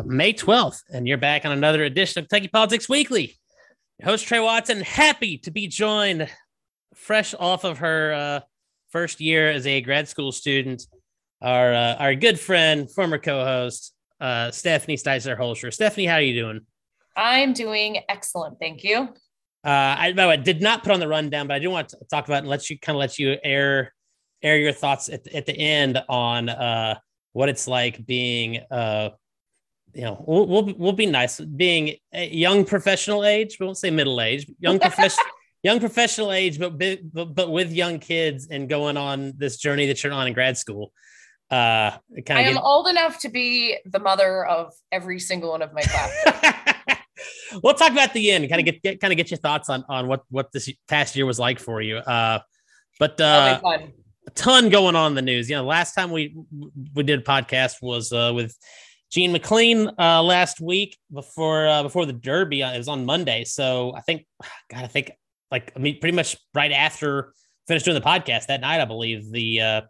Uh, May 12th, and you're back on another edition of Kentucky Politics Weekly. Host Trey Watson, happy to be joined fresh off of her uh, first year as a grad school student. Our uh, our good friend, former co-host uh, Stephanie Steitzer Holscher. Stephanie, how are you doing? I'm doing excellent, thank you. Uh, I, by the way, did not put on the rundown, but I do want to talk about and let you kind of let you air air your thoughts at, at the end on uh, what it's like being uh you know we'll, we'll, we'll be nice. Being a young professional age we won't say middle age young professional young professional age but, but but with young kids and going on this journey that you're on in grad school uh kind of i am get... old enough to be the mother of every single one of my classes. We'll talk about the end kind of get, get kind of get your thoughts on on what what this past year was like for you. Uh but uh a ton going on in the news. You know, last time we we did a podcast was uh, with Gene McLean uh, last week before uh, before the Derby. Uh, it was on Monday, so I think, God, I think like I mean, pretty much right after finished doing the podcast that night, I believe the uh,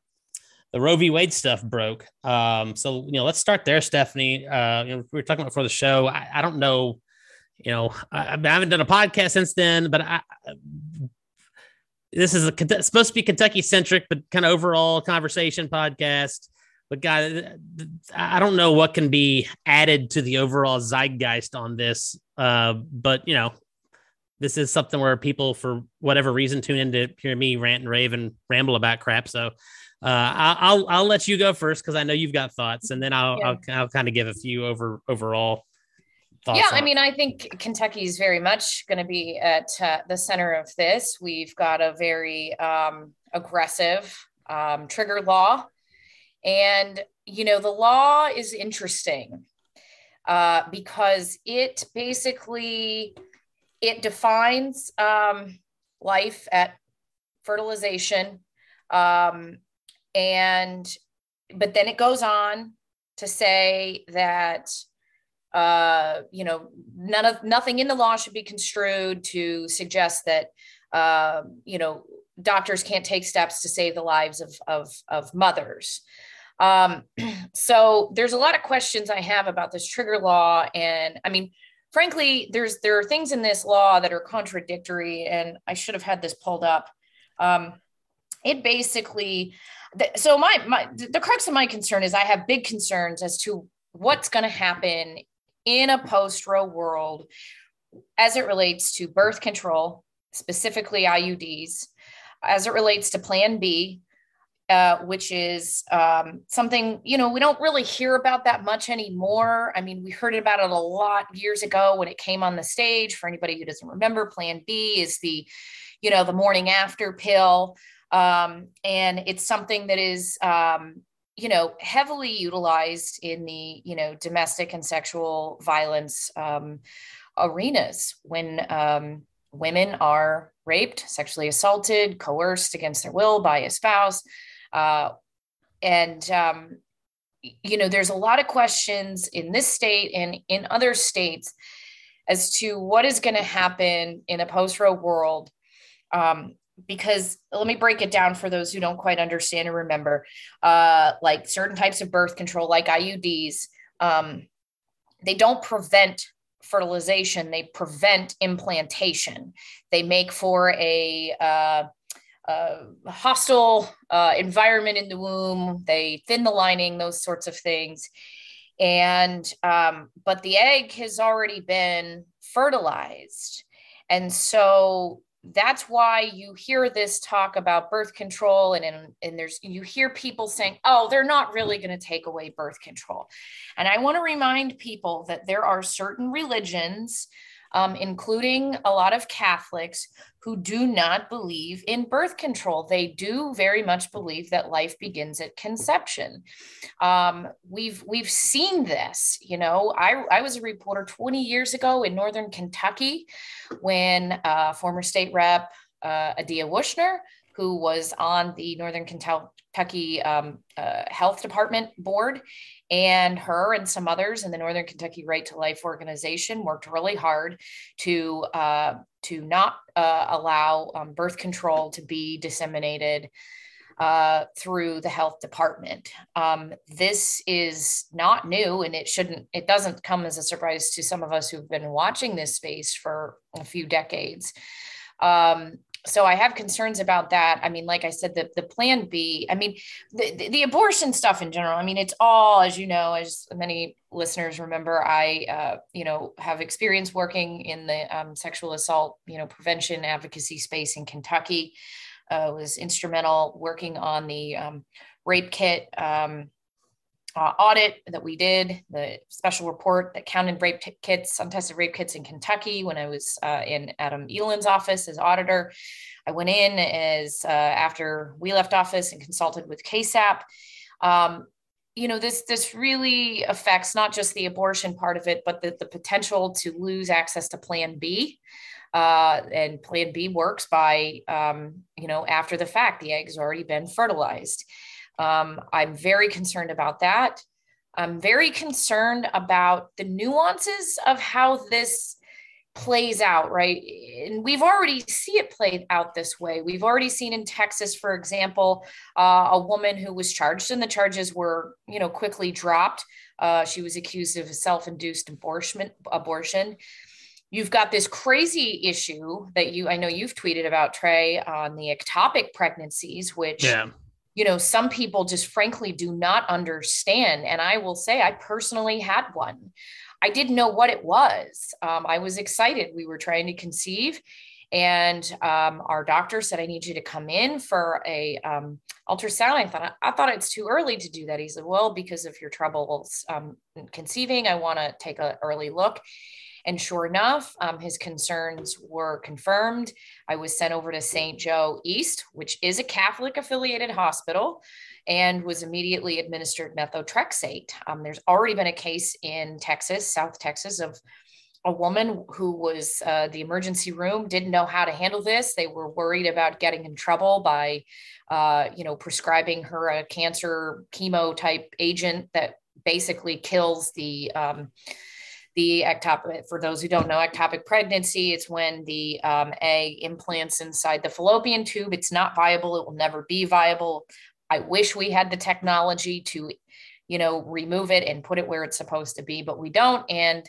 the Roe v. Wade stuff broke. Um, so you know, let's start there, Stephanie. Uh, you know, we were talking about before the show. I, I don't know, you know, I, I, haven't done a podcast since then, but I, this is a, supposed to be Kentucky centric, but kind of overall conversation podcast. But guy, I don't know what can be added to the overall zeitgeist on this. Uh, but you know, this is something where people, for whatever reason, tune in to hear me rant and rave and ramble about crap. So uh, I'll I'll let you go first because I know you've got thoughts, and then I'll yeah. I'll, I'll kind of give a few over overall thoughts. yeah, I mean, I think Kentucky is very much going to be at uh, the center of this. We've got a very um, aggressive um, trigger law, and you know the law is interesting uh, because it basically it defines um, life at fertilization, um, and but then it goes on to say that uh, you know, none of nothing in the law should be construed to suggest that, uh, you know, doctors can't take steps to save the lives of of, of mothers. Um, so there's a lot of questions I have about this trigger law, and I mean, frankly, there's there are things in this law that are contradictory, and I should have had this pulled up. Um, it basically, so my my the crux of my concern is I have big concerns as to what's going to happen in a post Roe world as it relates to birth control, specifically IUDs, as it relates to Plan B, uh, which is um, something you know we don't really hear about that much anymore. I mean, we heard about it a lot years ago when it came on the stage. For anybody who doesn't remember, Plan B is the you know the morning after pill, um, and it's something that is um, you know heavily utilized in the you know domestic and sexual violence um, arenas when um, women are raped sexually assaulted coerced against their will by a spouse uh, and um, you know there's a lot of questions in this state and in other states as to what is going to happen in a post-Roe world. Um, because let me break it down for those who don't quite understand and remember. Uh, like certain types of birth control like iuds um, they don't prevent fertilization they prevent implantation. They make for a uh, uh, hostile uh, environment in the womb. They thin the lining those sorts of things. And um, but the egg has already been fertilized. And so that's why you hear this talk about birth control and, and, and there's you hear people saying oh they're not really going to take away birth control. And i want to remind people that there are certain religions um, including a lot of Catholics who do not believe in birth control. They do very much believe that life begins at conception. Um, we've we've seen this. You know, I I was a reporter 20 years ago in Northern Kentucky when uh, former state rep uh, Addia Wuchner who was on the Northern Kentucky um, uh, Health Department board. And her and some others in the Northern Kentucky Right to Life organization worked really hard to uh, to not uh, allow um, birth control to be disseminated uh, through the health department. Um, this is not new, and it shouldn't. It doesn't come as a surprise to some of us who've been watching this space for a few decades. Um, so I have concerns about that. I mean, like I said, the, the plan B, I mean, the, the, abortion stuff in general, I mean, it's all, as you know, as many listeners remember, I, uh, you know, have experience working in the um, sexual assault, you know, prevention advocacy space in Kentucky. Uh, was instrumental working on the um, rape kit um, uh, audit that we did, the special report that counted rape t- kits, untested rape kits in Kentucky when I was uh, in Adam Edelen's office as auditor. I went in as uh, after we left office and consulted with KSAP. Um, you know, this this really affects not just the abortion part of it, but the, the potential to lose access to Plan B. Uh, and Plan B works by, um, you know, after the fact, the egg's already been fertilized. Um, I'm very concerned about that. I'm very concerned about the nuances of how this plays out, right? And we've already see it played out this way. We've already seen in Texas, for example, uh, a woman who was charged and the charges were, you know, quickly dropped. Uh, she was accused of self-induced abortion. Abortion. You've got this crazy issue that you, I know you've tweeted about Trey on the ectopic pregnancies, which yeah you know, some people just frankly do not understand. And I will say, I personally had one. I didn't know what it was. Um, I was excited. We were trying to conceive, and um, our doctor said, "I need you to come in for a um, ultrasound." I thought I thought it's too early to do that. He said, "Well, because of your troubles um, conceiving, I want to take an early look." And sure enough, um, his concerns were confirmed. I was sent over to St. Joe East, which is a Catholic affiliated hospital, and was immediately administered methotrexate. Um, there's already been a case in Texas, South Texas, of a woman who was uh, the emergency room didn't know how to handle this they were worried about getting in trouble by uh, you know prescribing her a cancer chemo type agent that basically kills the um, the ectopic, for those who don't know, ectopic pregnancy, it's when the um, egg implants inside the fallopian tube. It's not viable. It will never be viable. I wish we had the technology to, you know, remove it and put it where it's supposed to be, but we don't. And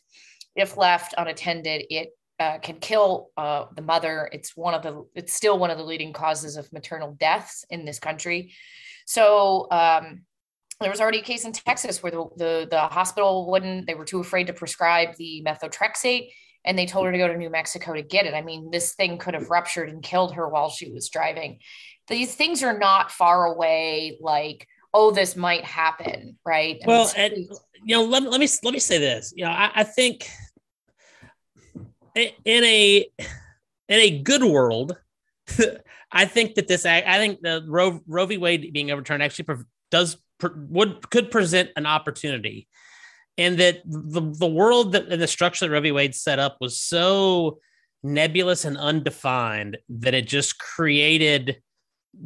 if left unattended, it uh, can kill uh, the mother. It's one of the, it's still one of the leading causes of maternal deaths in this country. So, um, there was already a case in Texas where the, the, the hospital wouldn't, they were too afraid to prescribe the methotrexate and they told her to go to New Mexico to get it. I mean, this thing could have ruptured and killed her while she was driving. These things are not far away, like, oh, this might happen, right? And well, and, you know, let, let me let me say this. You know, I, I think in a in a good world, I think that this I think the Roe, Roe v. Wade being overturned actually does would could present an opportunity, and that the the world that and the structure that Roe v. Wade set up was so nebulous and undefined that it just created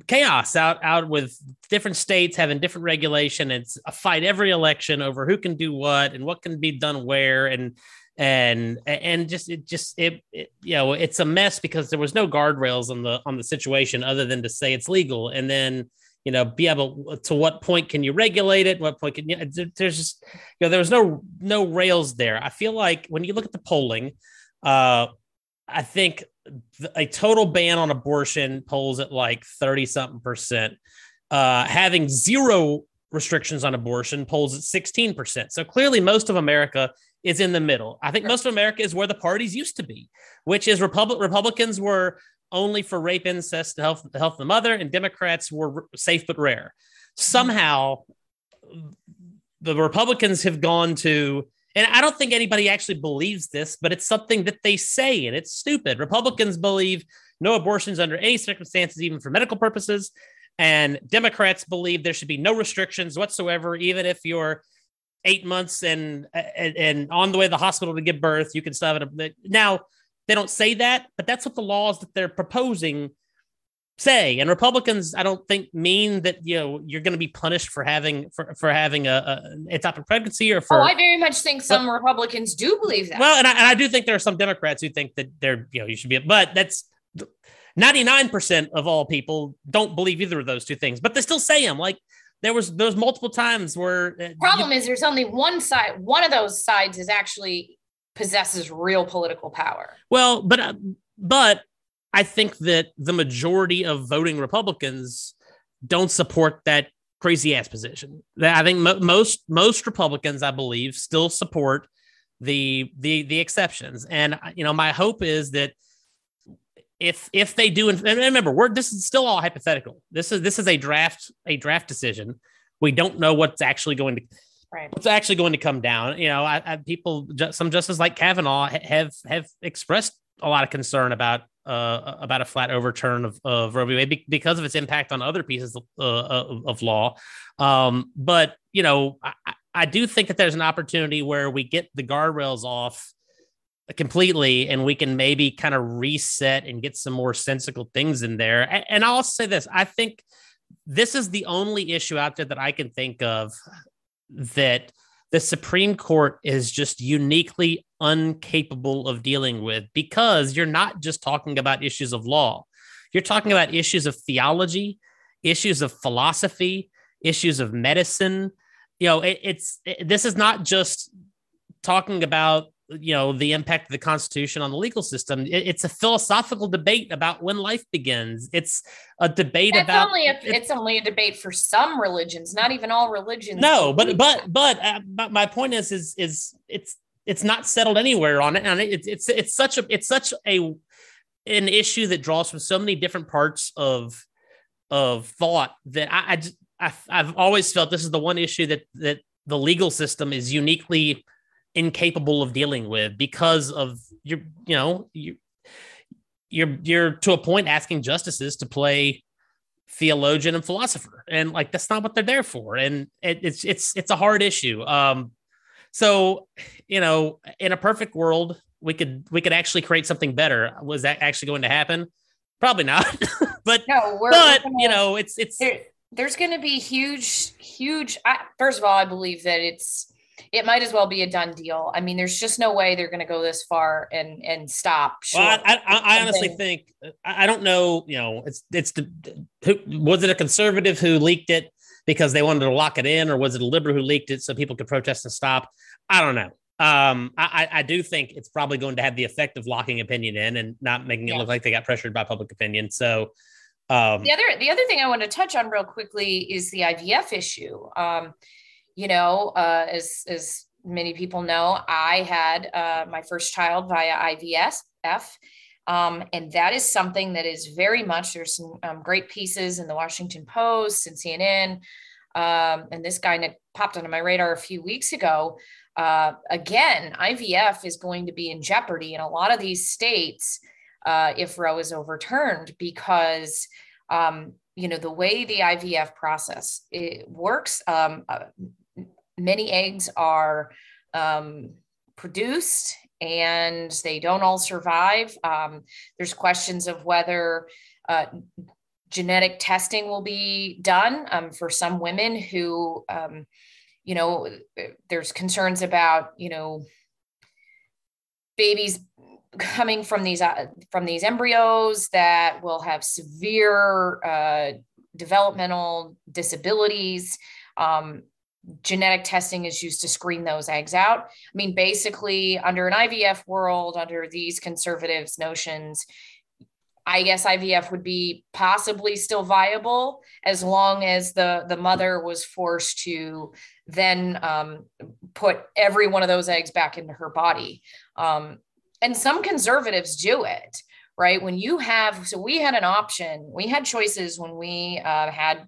chaos out out with different states having different regulation. It's a fight every election over who can do what and what can be done where and and and just it just it, it, you know it's a mess because there was no guardrails on the on the situation other than to say it's legal and then you know be able to what point can you regulate it what point can you there's just you know there was no no rails there i feel like when you look at the polling uh i think a total ban on abortion polls at like 30 something percent uh having zero restrictions on abortion polls at 16%. So clearly most of America is in the middle. I think most of America is where the parties used to be, which is Republic Republicans were only for rape, incest, health, the health of the mother, and Democrats were safe but rare. Somehow, the Republicans have gone to, and I don't think anybody actually believes this, but it's something that they say, and it's stupid. Republicans believe no abortions under any circumstances, even for medical purposes. And Democrats believe there should be no restrictions whatsoever, even if you're eight months and and, and on the way to the hospital to give birth, you can still have it. Now, they don't say that, but that's what the laws that they're proposing say. And Republicans, I don't think mean that you know you're going to be punished for having for, for having a, a ectopic pregnancy or for. Oh, I very much think some but, Republicans do believe that. Well, and I, and I do think there are some Democrats who think that they're you know you should be, but that's 99% of all people don't believe either of those two things, but they still say them. Like there was those multiple times where uh, problem you, is there's only one side. One of those sides is actually possesses real political power. Well, but uh, but I think that the majority of voting Republicans don't support that crazy ass position. I think mo- most most Republicans, I believe, still support the the the exceptions. And you know, my hope is that if if they do, and remember, we're this is still all hypothetical. This is this is a draft a draft decision. We don't know what's actually going to right. what's actually going to come down. You know, I, I, people, some justices like Kavanaugh have have expressed a lot of concern about uh, about a flat overturn of, of Roe v. Wade because of its impact on other pieces of, uh, of law. Um, but you know, I, I do think that there's an opportunity where we get the guardrails off completely and we can maybe kind of reset and get some more sensical things in there. And, and I'll say this I think this is the only issue out there that I can think of that the Supreme Court is just uniquely incapable of dealing with because you're not just talking about issues of law, you're talking about issues of theology, issues of philosophy, issues of medicine. You know, it, it's it, this is not just talking about you know the impact of the constitution on the legal system. It, it's a philosophical debate about when life begins. It's a debate it's about only a, it's only a debate for some religions not even all religions no but but but, uh, but my point is is is it's it's not settled anywhere on it and it's it's it's such a it's such a an issue that draws from so many different parts of of thought that I, I just I've, I've always felt this is the one issue that that the legal system is uniquely incapable of dealing with because of your you know you you're you're to a point asking justices to play theologian and philosopher. And like that's not what they're there for. And it, it's it's it's a hard issue. Um so you know in a perfect world we could we could actually create something better. Was that actually going to happen? Probably not. But no, we're, but we're gonna, you know it's it's there, there's going to be huge, huge. I, first of all, I believe that it's it might as well be a done deal. I mean, there's just no way they're going to go this far and and stop. Well, I, I, I honestly think I don't know. You know, it's it's the who was it a conservative who leaked it because they wanted to lock it in, or was it a liberal who leaked it so people could protest and stop? I don't know. Um, I, I do think it's probably going to have the effect of locking opinion in and not making it yeah. look like they got pressured by public opinion. So um, the other the other thing I want to touch on real quickly is the IVF issue. Um, you know, uh, as as many people know, I had uh, my first child via IVF. Um, and that is something that is very much there's some um, great pieces in the Washington Post and CNN. Um, and this guy popped onto my radar a few weeks ago. Uh, again, IVF is going to be in jeopardy in a lot of these states uh, if Roe is overturned because um, you know the way the IVF process it works. Um, uh, many eggs are um, produced and they don't all survive. Um, there's questions of whether uh, genetic testing will be done um, for some women who, um, you know, there's concerns about, you know, babies coming from these uh, from these embryos that will have severe uh, developmental disabilities. Um, genetic testing is used to screen those eggs out. I mean, basically, under an IVF world, under these conservatives' notions, I guess IVF would be possibly still viable as long as the the mother was forced to then um, put every one of those eggs back into her body. Um, and some conservatives do it right? When you have so we had an option we had choices when we uh, had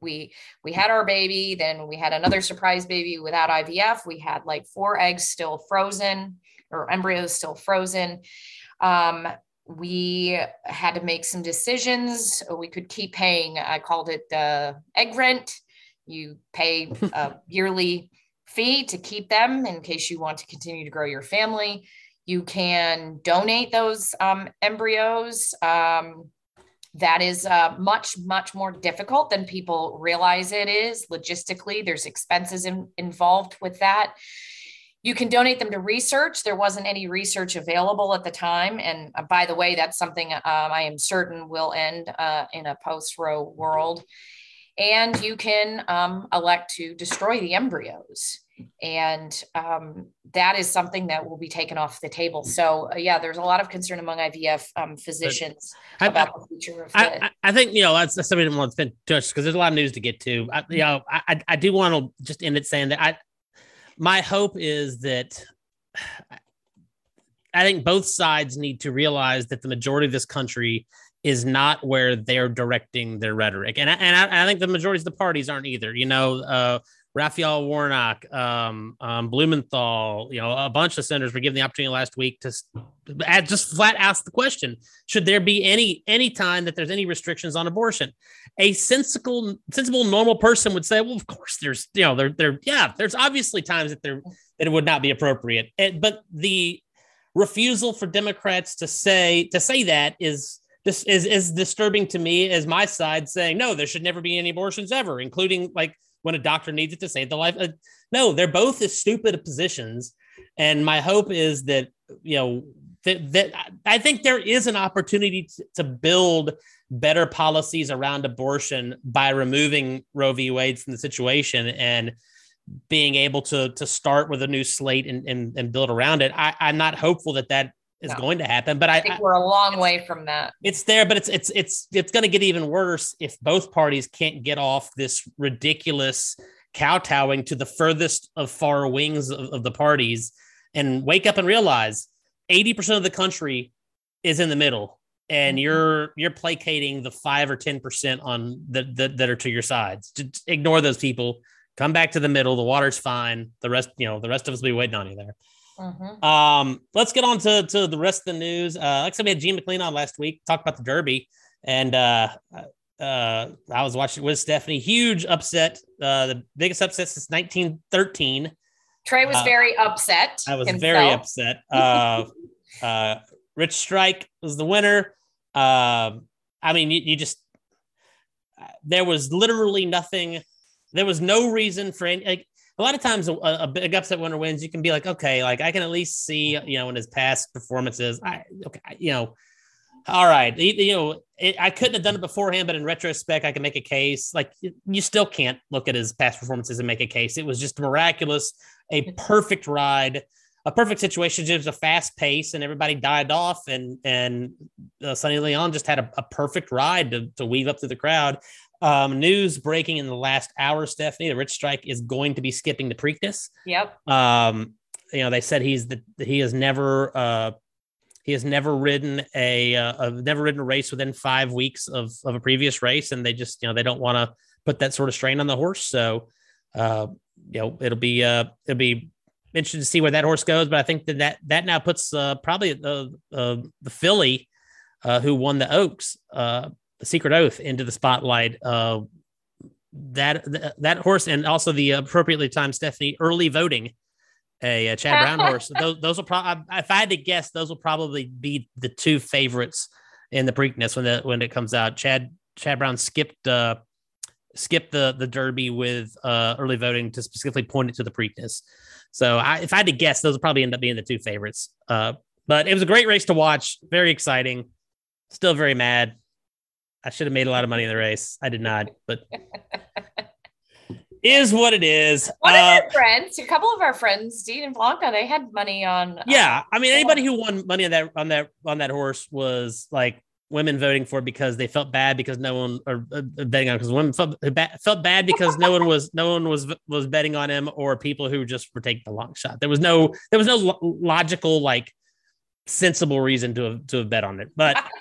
we we had our baby then we had another surprise baby without ivf we had like four eggs still frozen or embryos still frozen. Um, we had to make some decisions we could keep paying i called it uh, egg rent. You pay a yearly fee to keep them in case you want to continue to grow your family you can donate those um, embryos. Um, that is uh, much, much more difficult than people realize it is logistically. There's expenses in, involved with that. you can donate them to research. There wasn't any research available at the time. And uh, by the way, that's something um, I am certain will end uh, in a post row world. And you can um, elect to destroy the embryos. And um, that is something that will be taken off the table. So, uh, yeah, there's a lot of concern among IVF um, physicians I, about I, the future of I, the- I, think, you know, that's, that's something that wants to touch because there's a lot of news to get to. I, you know, I, I do want to just end it saying that I, my hope is that I think both sides need to realize that the majority of this country is not where they're directing their rhetoric, and I, and I, I think the majority of the parties aren't either. You know, uh, Raphael Warnock, um, um, Blumenthal, you know, a bunch of senators were given the opportunity last week to add, just flat ask the question: Should there be any any time that there's any restrictions on abortion? A sensible, sensible, normal person would say, "Well, of course, there's, you know, there, there, yeah, there's obviously times that there that it would not be appropriate." And, but the refusal for Democrats to say to say that is this is is disturbing to me as my side saying no there should never be any abortions ever including like when a doctor needs it to save the life. Uh, no, they're both as stupid positions. And my hope is that, you know, that, that I think there is an opportunity to, to build better policies around abortion by removing Roe v. Wade from the situation and being able to to start with a new slate and, and, and build around it. I, I'm not hopeful that that is no. going to happen. But I, I think we're a long way from that. It's there, but it's it's it's it's going to get even worse if both parties can't get off this ridiculous kowtowing to the furthest of far wings of, of the parties and wake up and realize 80% of the country is in the middle and mm-hmm. you're you're placating the 5 or 10% on that that, that are to your sides Just ignore those people come back to the middle the water's fine the rest you know the rest of us will be waiting on you there Mm-hmm. Um, let's get on to, to the rest of the news. Uh, like I said, we had Gene McLean on last week, talk about the Derby, and uh, uh, I was watching with Stephanie. Huge upset, uh, the biggest upset since 1913. Trey was uh, very upset. I was himself. very upset. Uh, uh, Rich Strike was the winner. Uh, I mean, you, you just there was literally nothing. There was no reason for any. Like, a lot of times a, a, big upset winner wins, you can be like, okay, like I can at least see, you know, in his past performances, I okay, you know, all right, you know, it, I couldn't have done it beforehand, but in retrospect, I can make a case. Like you still can't look at his past performances and make a case. It was just miraculous, a perfect ride, a perfect situation. It was a fast pace, and everybody died off, and and uh, Sonny Leon just had a, a perfect ride to, to weave up through the crowd. Um, news breaking in the last hour, Stephanie. The Rich Strike is going to be skipping the Preakness. Yep. Um, you know, they said he's the he has never uh he has never ridden a uh, never ridden a race within five weeks of of a previous race, and they just you know they don't want to put that sort of strain on the horse. So, uh, you know, it'll be uh it'll be interesting to see where that horse goes. But I think that that, that now puts uh probably the uh, the filly uh, who won the Oaks uh the Secret Oath into the spotlight. Uh, that that horse and also the appropriately timed Stephanie early voting, a, a Chad Brown horse. Those those will probably if I had to guess, those will probably be the two favorites in the Preakness when the when it comes out. Chad Chad Brown skipped uh skipped the the Derby with uh early voting to specifically point it to the Preakness. So I, if I had to guess, those will probably end up being the two favorites. Uh, but it was a great race to watch. Very exciting. Still very mad. I should have made a lot of money in the race. I did not, but is what it is. One uh, of our friends, a couple of our friends, Dean and Blanca, they had money on. Yeah, I mean, anybody who won money on that on that on that horse was like women voting for because they felt bad because no one or uh, betting on because women felt, felt bad because no one was no one was was betting on him or people who just were taking the long shot. There was no there was no logical like sensible reason to have to have bet on it, but.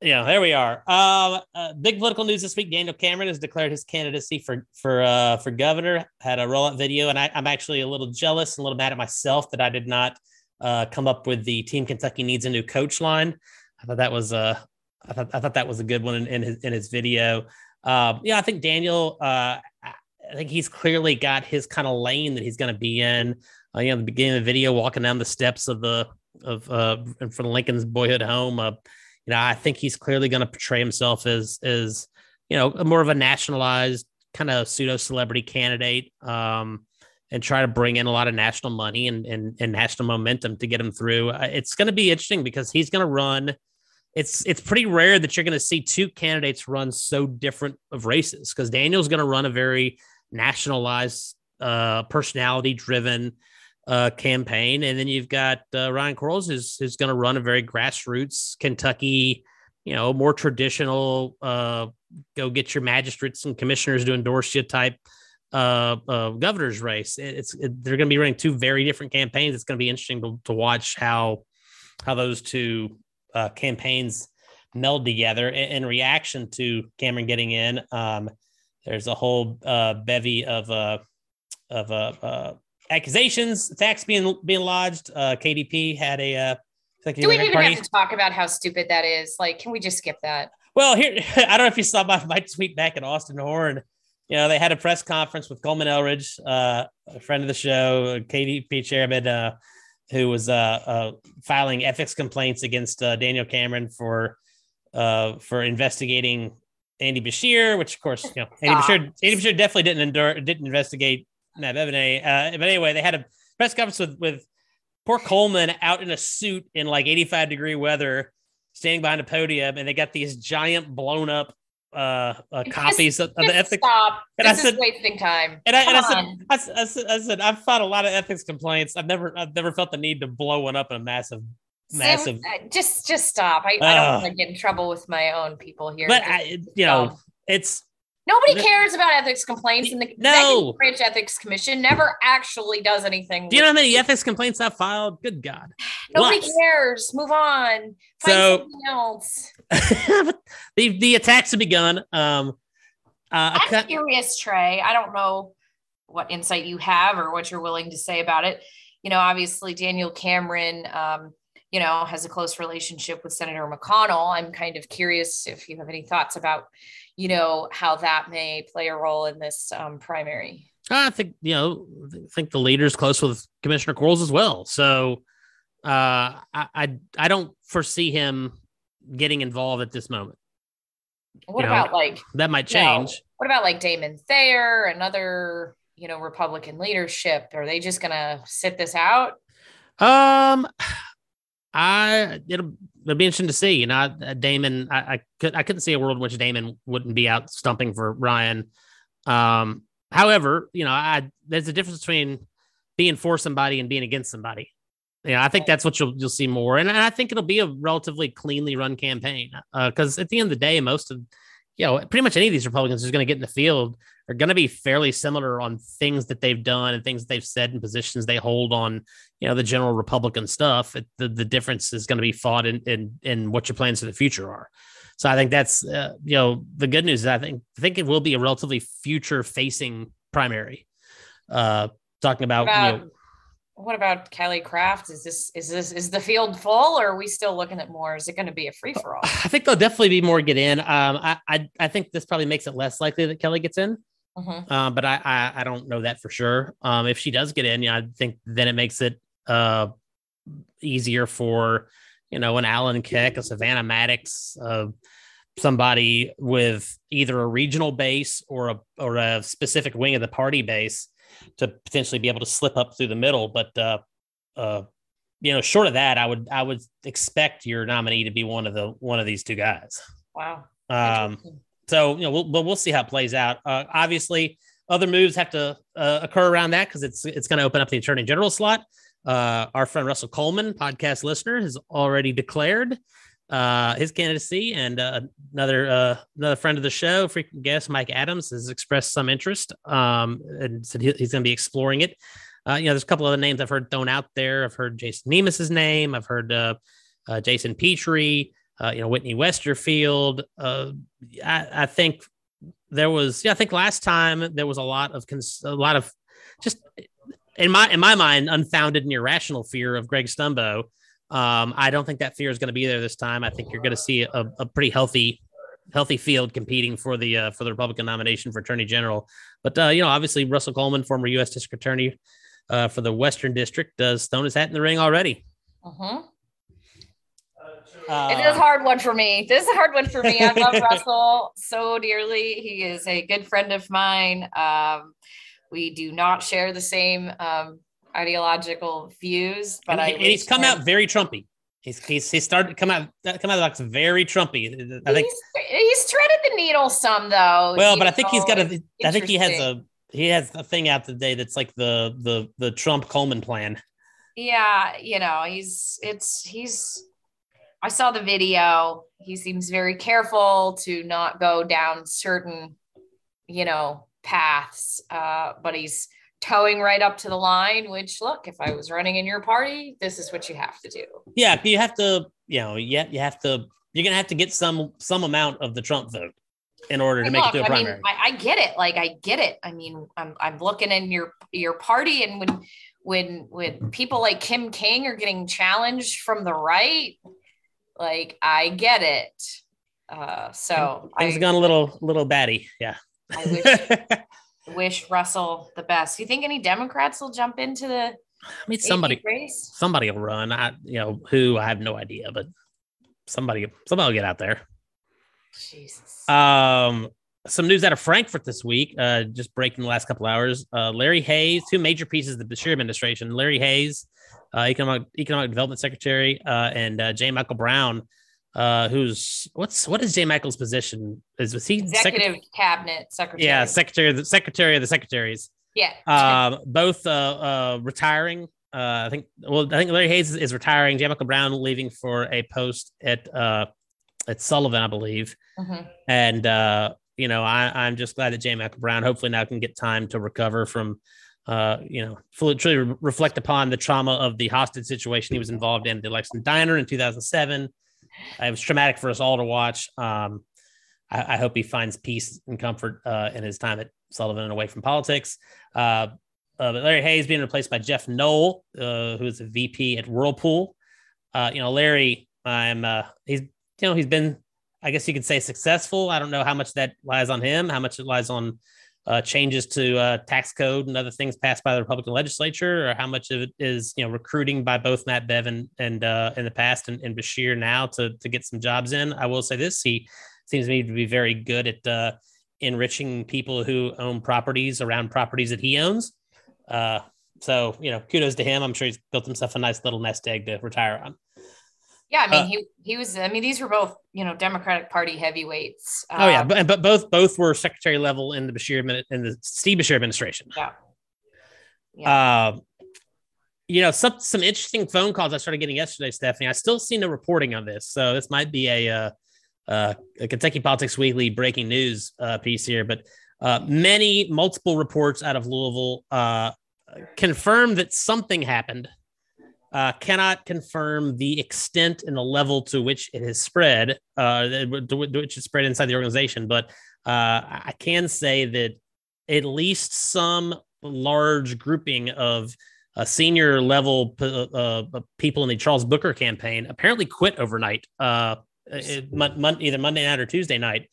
Yeah, there we are. Uh, uh, big political news this week. Daniel Cameron has declared his candidacy for for uh, for governor. Had a rollout video, and I, am actually a little jealous and a little mad at myself that I did not uh, come up with the Team Kentucky needs a new coach line. I thought that was a I thought I thought that was a good one in, in his in his video. Um, yeah, I think Daniel. Uh, I think he's clearly got his kind of lane that he's going to be in. Uh, you know, the beginning of the video, walking down the steps of the of uh, for Lincoln's boyhood home. You know, I think he's clearly going to portray himself as as you know more of a nationalized kind of pseudo celebrity candidate. Um, and try to bring in a lot of national money and and, and national momentum to get him through. Uh, it's going to be interesting because he's going to run. It's it's pretty rare that you're going to see two candidates run so different of races because Daniel's going to run a very nationalized, uh, personality driven uh, campaign, and then you've got uh, Ryan Quarles who's who's going to run a very grassroots Kentucky, you know, more traditional. Uh, go get your magistrates and commissioners to endorse you type uh, uh, governor's race. It's it, they're going to be running two very different campaigns. It's going to be interesting to, to watch how how those two uh, campaigns meld together. In, in, reaction to Cameron getting in, um, there's a whole uh, bevy of uh, of uh, uh, accusations, attacks being being lodged. Uh, KDP had a. Uh, Do we even party. have to talk about how stupid that is? Like, can we just skip that? Well, here I don't know if you saw my, my tweet back at Austin Horn you know, they had a press conference with Colmon Elridge, uh, a friend of the show, KDP chairman, uh, who was uh, uh, filing ethics complaints against uh, Daniel Cameron for uh, for investigating Andy Beshear, which of course, you know, Andy Beshear, Andy Beshear definitely didn't endure, didn't investigate Uh, but anyway, they had a press conference with with poor Colmon out in a suit in like 85 degree weather, standing behind a podium, and they got these giant blown up uh, uh copies just, of, of the ethics. Stop. And this I said, is wasting time. And, I, and I, said, I, I, said, I said, I've fought a lot of ethics complaints. I've never, I've never felt the need to blow one up in a massive, massive. Uh, just, just stop. I, uh, I don't want to get in trouble with my own people here. But I, you know, it's Nobody cares about ethics complaints, and the no. branch ethics commission never actually does anything. Do you know how many ethics complaints I've filed? Good God! Nobody Lots. cares. Move on. Find so, something else. the the attacks have begun. Um, uh, I'm curious, Trey. I don't know what insight you have or what you're willing to say about it. You know, obviously Daniel Cameron, um, you know, has a close relationship with Senator McConnell. I'm kind of curious if you have any thoughts about, you know, how that may play a role in this um, primary. I think you know, I think the leader's close with Commissioner Quarles as well. So uh, I, I I don't foresee him getting involved at this moment. What you about know, like that might change? You know, what about like Damon Thayer and other, you know, Republican leadership? Are they just gonna sit this out? Um, I it'll it'll be interesting to see. You know, Damon, I, I could I couldn't see a world in which Damon wouldn't be out stumping for Ryan. Um, however, you know, I there's a difference between being for somebody and being against somebody. Yeah, you know, I think that's what you'll you'll see more, and I think it'll be a relatively cleanly run campaign. Because uh, at the end of the day, most of you know, pretty much any of these Republicans who's going to get in the field are going to be fairly similar on things that they've done and things they've said and positions they hold on, you know, the general Republican stuff. The the difference is going to be fought in, in in what your plans for the future are. So I think that's uh, you know the good news is I think I think it will be a relatively future facing primary. Uh, talking about, about you know, what about Kelly Craft? Is this is this is the field full, or are we still looking at more? Is it going to be a free for all? I think there'll definitely be more get in. Um, I, I, I think this probably makes it less likely that Kelly gets in. Mm-hmm. Um, but I, I, I don't know that for sure. Um, if she does get in, yeah, I think then it makes it uh easier for you know an Alan Keck, a Savannah Maddox, uh, somebody with either a regional base or a or a specific wing of the party base to potentially be able to slip up through the middle. But uh, uh, you know, short of that, I would I would expect your nominee to be one of the one of these two guys. Wow. Um, so you know, we'll, but we'll see how it plays out. Uh, obviously, other moves have to uh, occur around that because it's it's going to open up the attorney general slot. Uh, our friend Russell Coleman, podcast listener, has already declared uh, his candidacy, and uh, another uh, another friend of the show, frequent guest Mike Adams, has expressed some interest um, and said he, he's going to be exploring it. Uh, you know, there's a couple other names I've heard thrown out there. I've heard Jason Nemes's name. I've heard uh, uh, Jason Petrie. you know, Whitney Westerfield. I, I, think there was. Yeah, I think last time there was a lot of cons- a lot of just in my in my mind unfounded and irrational fear of Greg Stumbo um, I don't think that fear is going to be there this time. I think you're going to see a, a pretty healthy, healthy field competing for the uh, for the Republican nomination for Attorney General. But uh, you know, obviously Russell Coleman, former U.S. District Attorney uh, for the Western District, does thrown his hat in the ring already. Uh-huh. Uh, it is a hard one for me. This is a hard one for me. I love Russell so dearly. He is a good friend of mine. Um, We do not share the same um, ideological views, but and, I and he's come out very Trumpy. He's, he's he started to come out come out of the box very Trumpy. I think he's, he's threaded the needle some though. Well, but I think he's got a. I think he has a he has a thing out today that's like the the the Trump Coleman plan. Yeah, you know he's it's he's. I saw the video. He seems very careful to not go down certain, you know, paths. Uh, but he's towing right up to the line, which look, if I was running in your party, this is what you have to do. Yeah, you have to, you know, yeah, you have to you're gonna have to get some some amount of the Trump vote in order to make look, it to a I primary. Mean, I, I, get it. Like I get it. I mean, I'm I'm looking in your your party and when when when people like Kim King are getting challenged from the right, like I get it. Uh so things I, gone a little little batty. Yeah. I wish wish Russell the best. Do you think any Democrats will jump into the I mean somebody race? somebody will run. I you know who I have no idea, but somebody somebody will get out there. Jesus. Um some news out of Frankfurt this week, uh, just breaking the last couple hours. Uh, Larry Hayes, two major pieces of the Beshear administration. Larry Hayes, uh, economic economic development secretary, uh, and uh, J. Michael Brown, uh, who's what's what is Jay Michael's position? Is was he executive cabinet secretary? Yeah, secretary of the secretary of the secretaries. Yeah. Um, both uh, uh, retiring. Uh, I think. Well, I think Larry Hayes is, is retiring. Jay Michael Brown leaving for a post at uh, at Sullivan, I believe. Mm-hmm. And uh, you know, I, I'm just glad that Jay Michael Brown hopefully now can get time to recover from uh, you know, fully truly reflect upon the trauma of the hostage situation he was involved in the Lexington Diner in 2007. It was traumatic for us all to watch. Um, I, I, hope he finds peace and comfort uh, in his time at Sullivan and away from politics. Uh, uh, but Larry Hayes being replaced by Jeff Noel, uh, who is a VP at Whirlpool. Uh, you know, Larry, I'm uh, he's you know he's been, I guess you could say successful. I don't know how much that lies on him, how much it lies on uh, changes to uh, tax code and other things passed by the Republican legislature, or how much of it is you know recruiting by both Matt Bevin and uh, in the past and, and Beshear now to to get some jobs in. I will say this: he seems to me to be very good at uh, enriching people who own properties around properties that he owns. Uh, so you know, kudos to him. I'm sure he's built himself a nice little nest egg to retire on. Yeah, I mean, uh, he he was. I mean, these were both you know Democratic Party heavyweights. Um, oh yeah, um, but but both both were secretary level in the Beshear in the Steve Beshear administration. Yeah. Yeah. Uh, you know, some some interesting phone calls I started getting yesterday, Stephanie. I still see no reporting on this, so this might be a uh, uh, a Kentucky Politics Weekly breaking news uh, piece here. But uh, many multiple reports out of Louisville uh, confirm that something happened uh, cannot confirm the extent and the level to which it has spread, uh, to which it spread inside the organization. But uh, I can say that at least some large grouping of uh, senior level uh, uh, people in the Charles Booker campaign apparently quit overnight, uh, it, mon- either Monday night or Tuesday night.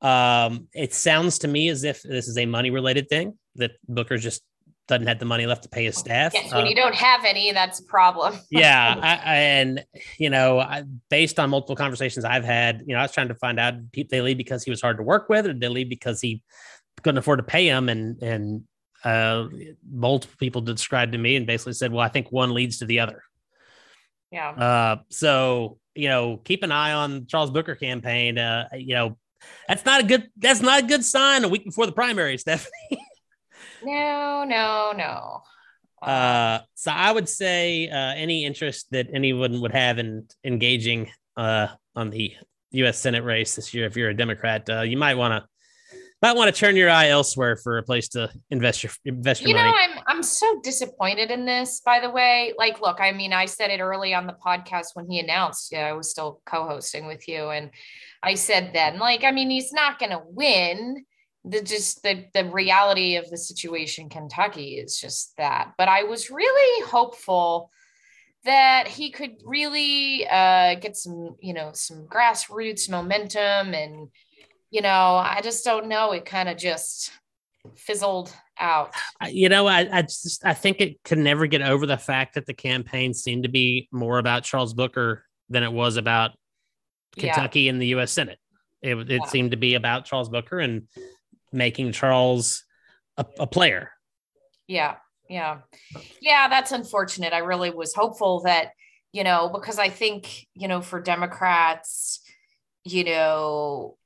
Um, it sounds to me as if this is a money related thing that Booker's just doesn't have the money left to pay his staff. Yes, when uh, you don't have any, that's a problem. yeah, I, and you know, I, based on multiple conversations I've had, you know, I was trying to find out did they leave because he was hard to work with, or did they leave because he couldn't afford to pay him? And and uh, multiple people described to me and basically said, well, I think one leads to the other. Yeah. Uh, so you know, keep an eye on Charles Booker campaign. Uh, you know, that's not a good that's not a good sign a week before the primary, Stephanie. No, no, no. Uh, so I would say uh, any interest that anyone would have in engaging uh, on the U.S. Senate race this year, if you're a Democrat, uh, you might want to might want to turn your eye elsewhere for a place to invest your invest your you money. know, I'm I'm so disappointed in this. By the way, like, look, I mean, I said it early on the podcast when he announced. Yeah, I was still co-hosting with you, and I said then, like, I mean, he's not going to win the just the the reality of the situation Kentucky is just that. But I was really hopeful that he could really uh, get some, you know, some grassroots momentum, and you know, I just don't know. It kind of just fizzled out. You know, I, I just I think it could never get over the fact that the campaign seemed to be more about Charles Booker than it was about Kentucky yeah. and the U.S. Senate. It, it yeah. seemed to be about Charles Booker and making Charles a, a player. Yeah. Yeah. Yeah. That's unfortunate. I really was hopeful that, you know, because I think, you know, for Democrats, you know,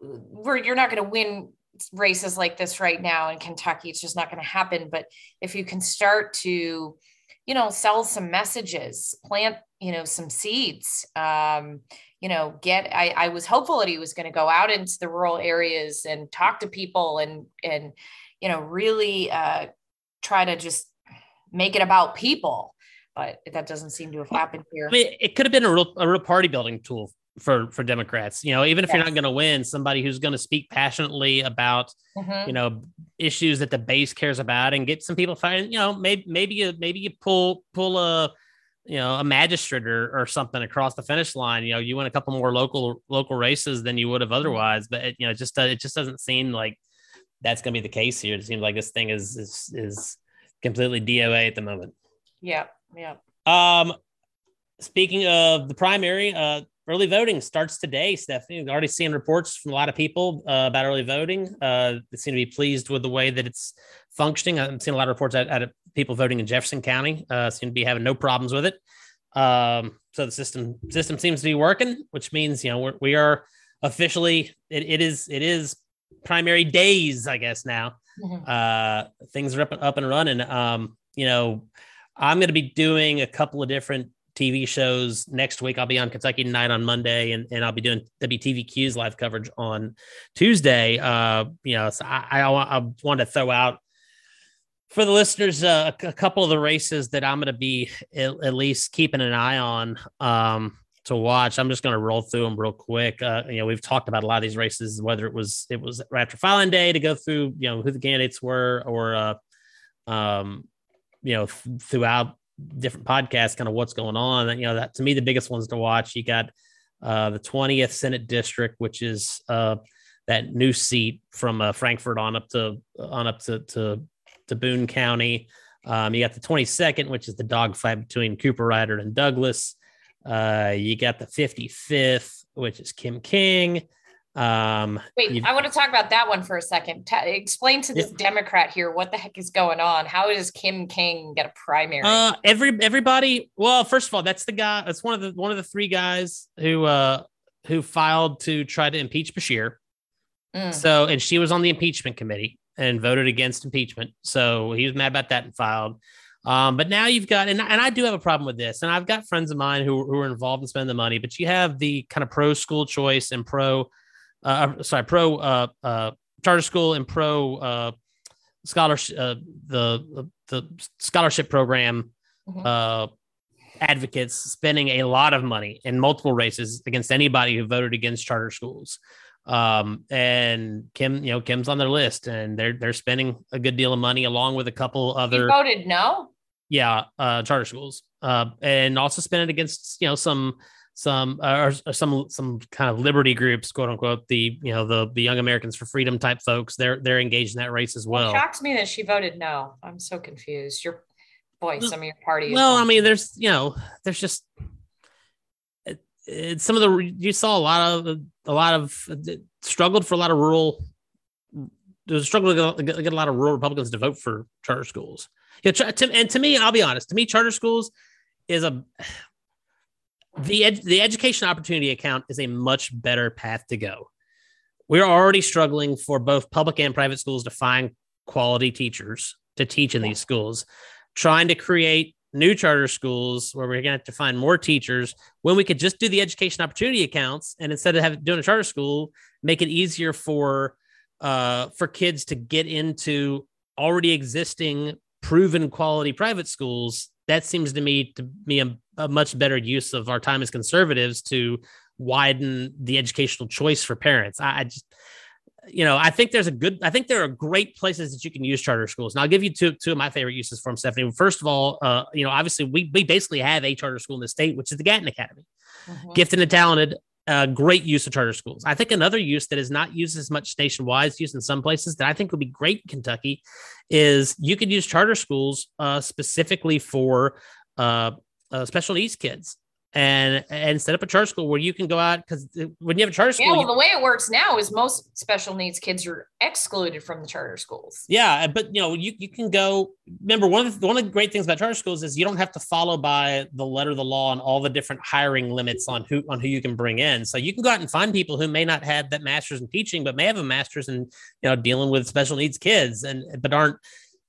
where you're not going to win races like this right now in Kentucky. It's just not going to happen. But if you can start to, you know, sell some messages, plant, you know, some seeds, um, you know, get, I, I was hopeful that he was going to go out into the rural areas and talk to people and, and, you know, really uh, try to just make it about people. But that doesn't seem to have happened here. I mean, it could have been a real, a real party building tool for for Democrats. You know, even if yes. you're not going to win, somebody who's going to speak passionately about mm-hmm. you know issues that the base cares about and get some people fighting. You know, maybe maybe you maybe you pull pull a you know a magistrate or, or something across the finish line. You know, you win a couple more local local races than you would have mm-hmm. otherwise. But it, you know, it just uh, it just doesn't seem like that's going to be the case here. It seems like this thing is is is completely DOA at the moment. Yeah, yeah. Um, speaking of the primary, uh, early voting starts today, Stephanie. We've already seen reports from a lot of people uh, about early voting. Uh, they seem to be pleased with the way that it's functioning. I'm seeing a lot of reports out, of people voting in Jefferson County uh, seem to be having no problems with it. Um, so the system system seems to be working, which means you know we're, we are officially it, it is it is primary days, I guess now. Mm-hmm. Uh, things are up up and running. Um, you know, I'm going to be doing a couple of different TV shows. Next week, I'll be on Kentucky Tonight on Monday, and, and I'll be doing WTVQ's live coverage on Tuesday. Uh, you know, so I, I, I want to throw out for the listeners uh, a, couple of the races that I'm going to be at, at, least keeping an eye on um, to watch. I'm just going to roll through them real quick. Uh, you know, we've talked about a lot of these races, whether it was it was after filing day to go through, you know, who the candidates were, or uh, um, you know, th- throughout different podcasts, kind of what's going on. You know, that to me, the biggest ones to watch, you got uh, the 20th Senate District, which is uh, that new seat from uh, Frankfort on up to on up to to, to Boone County. Um, you got the 22nd, which is the dogfight between Cooperrider and Douglas. Uh, you got the 55th, which is Kim King. Um, Wait, I want to talk about that one for a second. Explain to this yeah. Democrat here what the heck is going on. How does Kim King get a primary? Uh, every everybody. Well, first of all, that's the guy. That's one of the one of the three guys who uh who filed to try to impeach Beshear. Mm. So, and she was on the impeachment committee and voted against impeachment. So he was mad about that and filed. Um, but now you've got, and, and I do have a problem with this, and I've got friends of mine who, who are involved in spending the money, but you have the kind of pro school choice and pro uh, sorry, pro uh, uh, charter school and pro uh, scholarship, uh, the the scholarship program mm-hmm. uh, advocates spending a lot of money in multiple races against anybody who voted against charter schools. Um, and Kim, you know, Kim's on their list, and they're they're spending a good deal of money along with a couple other. Voted no. Yeah, uh, charter schools, uh, and also spending against you know some some uh, or, some some kind of liberty groups, quote unquote, the you know the the Young Americans for Freedom type folks. They're they're engaged in that race as well. It shocks me that she voted no. I'm so confused. Your boy, some of your party. Well, I mean, there's you know, there's just it, it, some of the you saw a lot of a lot of struggled for a lot of rural. There's a struggle to get, get a lot of rural Republicans to vote for charter schools. Yeah, to, and to me, I'll be honest. To me, charter schools is a the ed- the education opportunity account is a much better path to go. We're already struggling for both public and private schools to find quality teachers to teach in these schools. Trying to create new charter schools where we're going to have to find more teachers when we could just do the education opportunity accounts and instead of having doing a charter school, make it easier for uh, for kids to get into already existing proven quality private schools that seems to me to be a, a much better use of our time as conservatives to widen the educational choice for parents. I, I, just, you know, I think there's a good, I think there are great places that you can use charter schools. And I'll give you two, two of my favorite uses for them, Stephanie. First of all, uh, you know, obviously we, we basically have a charter school in the state, which is the Gatton Academy. Mm-hmm. Gifted and talented, uh, great use of charter schools. I think another use that is not used as much nationwide, used in some places that I think would be great in Kentucky, is you could use charter schools uh, specifically for uh, uh, special needs kids. and and set up a charter school where you can go out because when you have a charter school, yeah. Well, you, the way it works now is most special needs kids are excluded from the charter schools. Yeah, but you know, you, you can go. Remember, one of the one of the great things about charter schools is you don't have to follow by the letter of the law and all the different hiring limits on who on who you can bring in. So you can go out and find people who may not have that master's in teaching, but may have a master's in you know dealing with special needs kids and but aren't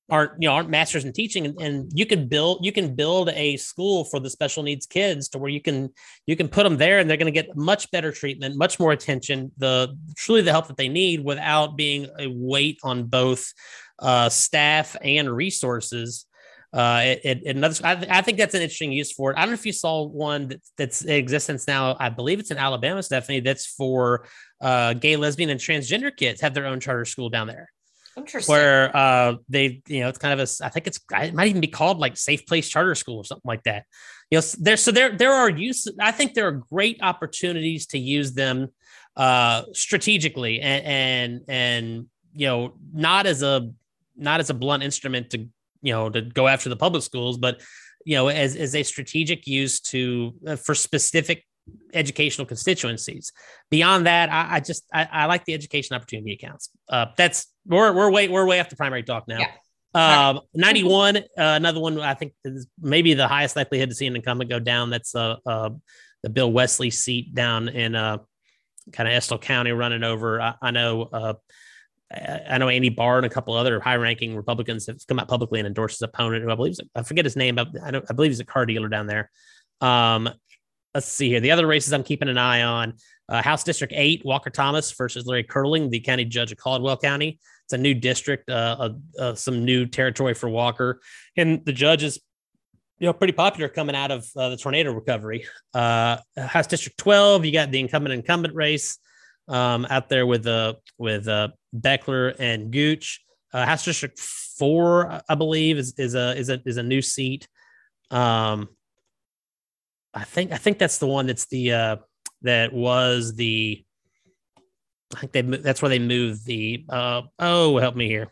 aren't you know aren't masters in teaching and, and, you can build you can build a school for the special needs kids to where you can you can put them there and they're going to get much better treatment much more attention the truly the help that they need without being a weight on both uh, staff and resources uh, it, it, another, I, I, think that's an interesting use for it. I don't know if you saw one that, that's in existence now. I believe it's in Alabama, Stephanie. That's for uh, gay, lesbian, and transgender kids have their own charter school down there. Interesting. Where uh, they, you know, it's kind of a, I think it's, it might even be called like Safe Place Charter School or something like that. You know, there, so there, there are use. I think there are great opportunities to use them uh, strategically and, and, and, you know, not as a, not as a blunt instrument to, you know, to go after the public schools, but, you know, as, as a strategic use to, uh, for specific educational constituencies. Beyond that, I, I just I, I, like the education opportunity accounts. Uh, that's we're we're way we're way off the primary talk now. Yeah. Um, 91, uh, another one I think is maybe the highest likelihood to see an incumbent go down. That's uh, uh the Bill Wesley seat down in uh kind of Estill County running over. I, I know uh I know Andy Barr and a couple other high-ranking Republicans have come out publicly and endorsed his opponent, who I believe is, I forget his name, but I, I believe he's a car dealer down there. Um, let's see here. The other races I'm keeping an eye on uh, House District 8, Walker Thomas versus Larry Curling, the county judge of Caldwell County. It's a new district, uh, uh, uh, some new territory for Walker. And the judge is, you know, pretty popular coming out of uh, the tornado recovery. Uh, House District 12, you got the incumbent incumbent race um, out there with uh, with Bechler and Gooch. House District 4, I believe, is, is a is a is a new seat. Um, I think I think that's the one that's the uh that was the I think they that's where they moved the uh oh help me here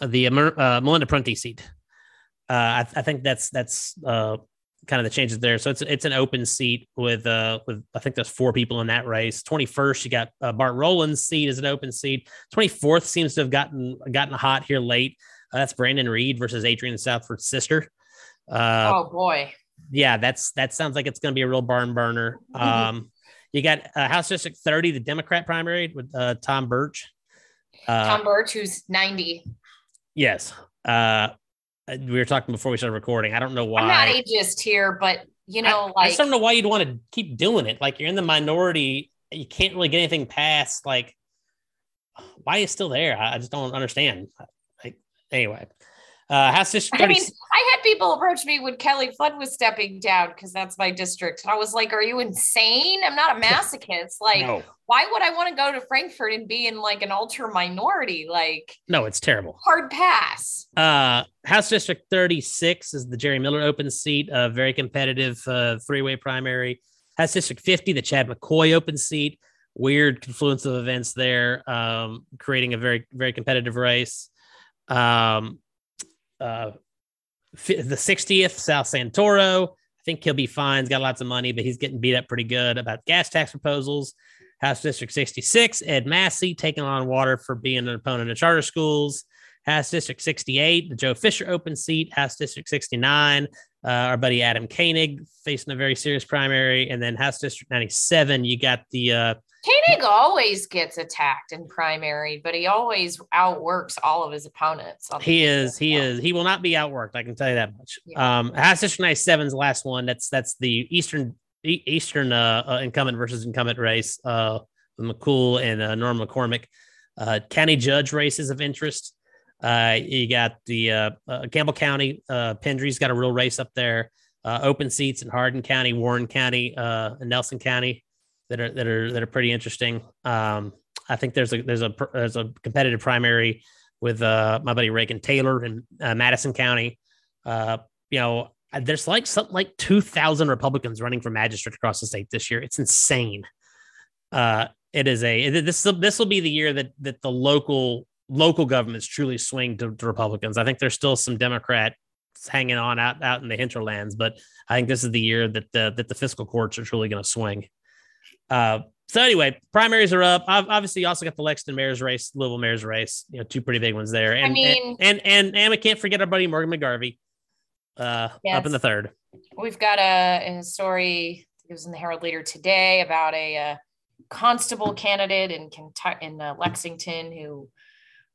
the uh, Melinda Prunty seat. Uh, I, I, think that's that's uh, kind of the changes there. So it's it's an open seat with uh with I think there's four people in that race. Twenty first, you got Bart Rowland's seat is an open seat. Twenty fourth seems to have gotten gotten hot here late. That's Brandon Reed versus Adrienne Southworth's sister. Oh boy, yeah, that's that sounds like it's going to be a real barn burner. Mm-hmm. Um, you got uh, House District 30, the Democrat primary with uh, Tom Burch. Uh, Tom Burch, who's 90. Yes. Uh, we were talking before we started recording. I don't know why. I'm not ageist here, but you know, I, like I just don't know why you'd want to keep doing it. Like you're in the minority, you can't really get anything past. Like, why are you still there? I, I just don't understand. Like, anyway, uh, House District 30. I mean, I had people approach me when Kelly Flood was stepping down because that's my district. I was like, "Are you insane? I'm not a masochist. Like, no. why would I want to go to Frankfort and be in like an ultra minority? Like, no, it's terrible. Hard pass." Uh, House District 36 is the Jerry Miller open seat, a very competitive uh, three-way primary. House District 50, the Chad McCoy open seat. Weird confluence of events there, um, creating a very very competitive race. Um, uh, the 60th, Sal Santoro. I think he'll be fine. He's got lots of money, but he's getting beat up pretty good about gas tax proposals. House District 66, Ed Massey taking on water for being an opponent of charter schools. House District 68, the Joe Fischer open seat. House District 69, uh, our buddy Adam Koenig facing a very serious primary. And then House District 97, you got the uh, Koenig always gets attacked in primary, but he always outworks all of his opponents. He is, he is, he will not be outworked. I can tell you that much. Yeah. Um, 97's the last one. That's that's the Eastern Eastern uh, uh, incumbent versus incumbent race. Uh, McCool and uh, Norm McCormick. Uh, county judge races of interest. Uh, you got the uh, uh, Campbell County. Uh, Pendery's got a real race up there. Uh, open seats in Hardin County, Warren County, uh, and Nelson County that are that are that are pretty interesting. Um, I think there's a there's a there's a competitive primary with uh, my buddy Reagan Taylor in uh, Madison County. Uh, you know, there's like something like 2,000 Republicans running for magistrate across the state this year. It's insane. Uh, it is a this this will be the year that that the local local governments truly swing to, to Republicans. I think there's still some Democrat hanging on out out in the hinterlands. But I think this is the year that the that the fiscal courts are truly going to swing. Uh, so anyway, primaries are up. I've obviously you also got the Lexington mayor's race, Louisville mayor's race. You know, two pretty big ones there. And I mean, and and and, and we can't forget our buddy Morgan McGarvey, uh, yes. up in the third. We've got a, a story. It was in the Herald Leader today about a, a uh, constable candidate in Kentucky in uh, Lexington who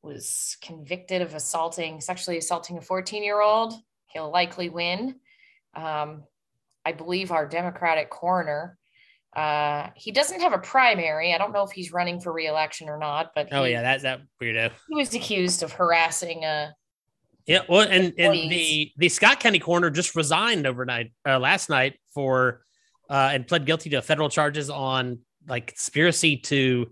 was convicted of assaulting, sexually assaulting a 14 year old. He'll likely win. Um, I believe our Democratic coroner uh, he doesn't have a primary. I don't know if he's running for reelection or not, but oh he, yeah, that's that weirdo. He was accused of harassing a. Yeah, well, and, and the the Scott County coroner just resigned overnight uh, last night for uh, and pled guilty to federal charges on like conspiracy to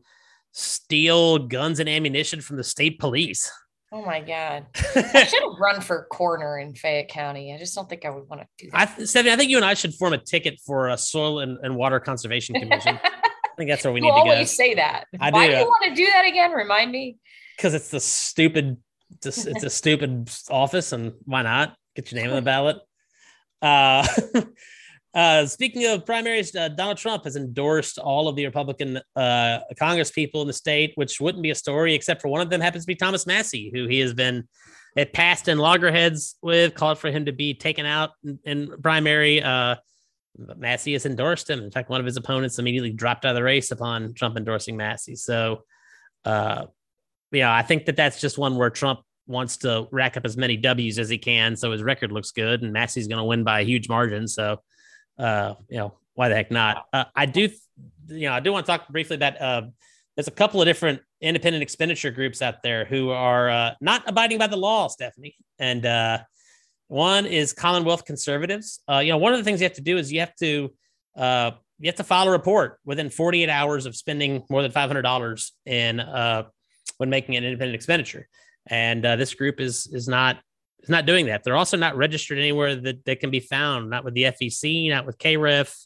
steal guns and ammunition from the state police. Oh my God. I should have run for coroner in Fayette County. I just don't think I would want to do that. I, Stephanie, I think you and I should form a ticket for a soil and, and water conservation commission. I think that's where we need to go. always say that. I Why do, do you want to do that again? Remind me. Because it's the stupid, it's, it's a stupid office, and why not get your name on the ballot? Uh, Uh, speaking of primaries, uh, Donald Trump has endorsed all of the Republican uh, Congress people in the state, which wouldn't be a story except for one of them happens to be Thomas Massie, who he has been at passed in loggerheads with, called for him to be taken out in, in primary. Uh, Massie has endorsed him. In fact, one of his opponents immediately dropped out of the race upon Trump endorsing Massie. So, uh, yeah, I think that that's just one where Trump wants to rack up as many W's as he can, so his record looks good, and Massie's going to win by a huge margin. So uh, you know, why the heck not? Uh, I do, you know, I do want to talk briefly about. Uh, there's a couple of different independent expenditure groups out there who are uh, not abiding by the law, Stephanie. And uh, one is Commonwealth Conservatives. Uh, you know, one of the things you have to do is you have to uh, you have to file a report within 48 hours of spending more than $500 in uh, when making an independent expenditure. And uh, this group is is not is not doing that. They're also not registered anywhere that they can be found, not with the FEC, not with KREF,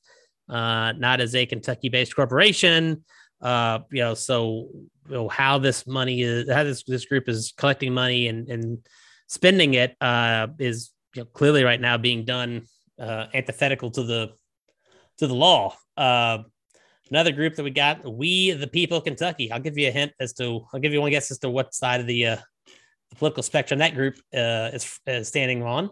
uh, not as a Kentucky based corporation. Uh, you know, so you know, how this money is, how this, this group is collecting money and, and spending it uh, is you know, clearly right now being done uh, antithetical to the to the law. Uh, another group that we got, we the people of Kentucky. I'll give you a hint as to, I'll give you one guess as to what side of the uh, the political spectrum that group uh, is, is, standing on.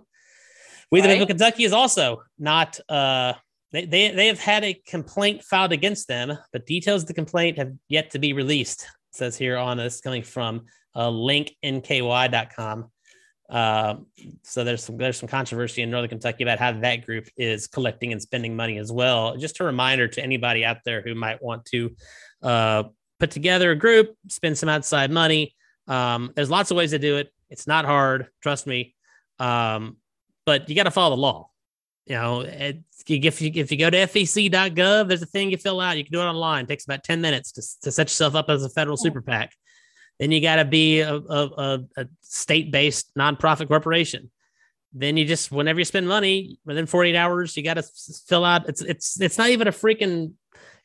We the people of Kentucky is also not. Uh, they, they they have had a complaint filed against them, but details of the complaint have yet to be released. It says here on this coming from uh, linknky.com. Uh, so there's some there's some controversy in Northern Kentucky about how that group is collecting and spending money as well. Just a reminder to anybody out there who might want to uh, put together a group, spend some outside money. Um, there's lots of ways to do it. It's not hard, trust me. Um, but you got to follow the law. You know, it, if you if you go to fec.gov, there's a thing you fill out. You can do it online. It takes about 10 minutes to, to set yourself up as a federal super PAC. Then you got to be a, a, a state-based nonprofit corporation. Then you just whenever you spend money within 48 hours, you got to fill out. It's it's it's not even a freaking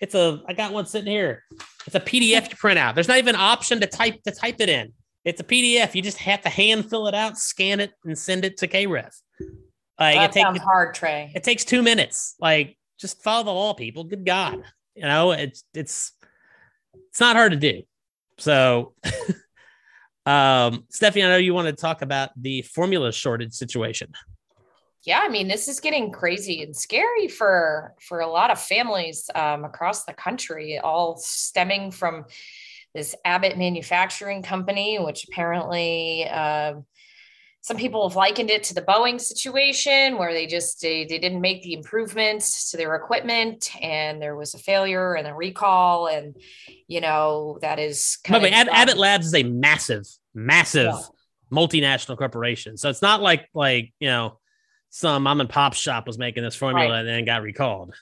it's a I got one sitting here. It's a PDF to print out. There's not even an option to type to type it in. It's a PDF. You just have to hand fill it out, scan it, and send it to KREF. Like, that it takes, hard, Trey. It takes two minutes. Like, just follow the law, people. Good God, you know it's it's it's not hard to do. So, um, Stephanie, I know you want to talk about the formula shortage situation yeah i mean this is getting crazy and scary for for a lot of families um, across the country all stemming from this abbott manufacturing company which apparently uh, some people have likened it to the boeing situation where they just they, they didn't make the improvements to their equipment and there was a failure and a recall and you know that is kind of abbott labs is a massive massive yeah. multinational corporation so it's not like like you know some mom and pop shop was making this formula right. and then got recalled.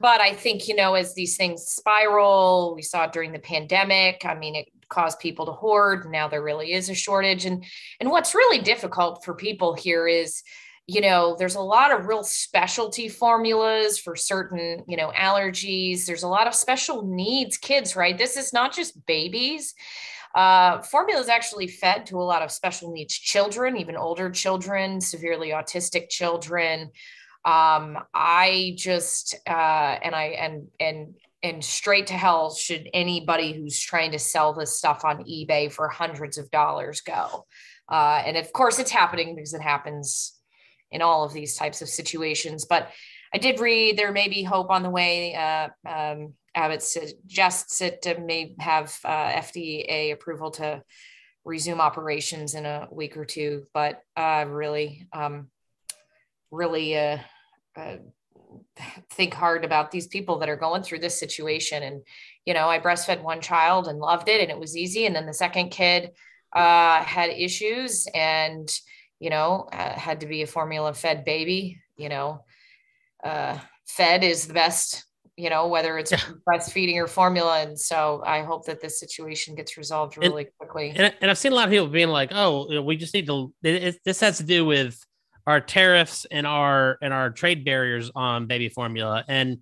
But I think, you know, as these things spiral, we saw it during the pandemic. I mean, it caused people to hoard. Now there really is a shortage. And and what's really difficult for people here is, you know, there's a lot of real specialty formulas for certain, you know, allergies. There's a lot of special needs kids, right? This is not just babies Uh, formula is actually fed to a lot of special needs children, even older children, severely autistic children. Um, I just uh, and I and and and straight to hell should anybody who's trying to sell this stuff on eBay for hundreds of dollars go. Uh, and of course, it's happening because it happens in all of these types of situations. But I did read there may be hope on the way. Uh, um, Abbott suggests it may have uh, FDA approval to resume operations in a week or two, but uh, really, um, really uh, uh, think hard about these people that are going through this situation. And, you know, I breastfed one child and loved it and it was easy. And then the second kid uh, had issues and, you know, uh, had to be a formula fed baby, you know, fed is the best, you know, whether it's yeah. breastfeeding or formula. And so I hope that this situation gets resolved really and, quickly. And, and, I've seen a lot of people being like, oh, you know, we just need to, it, it, this has to do with our tariffs and our, and our trade barriers on baby formula. And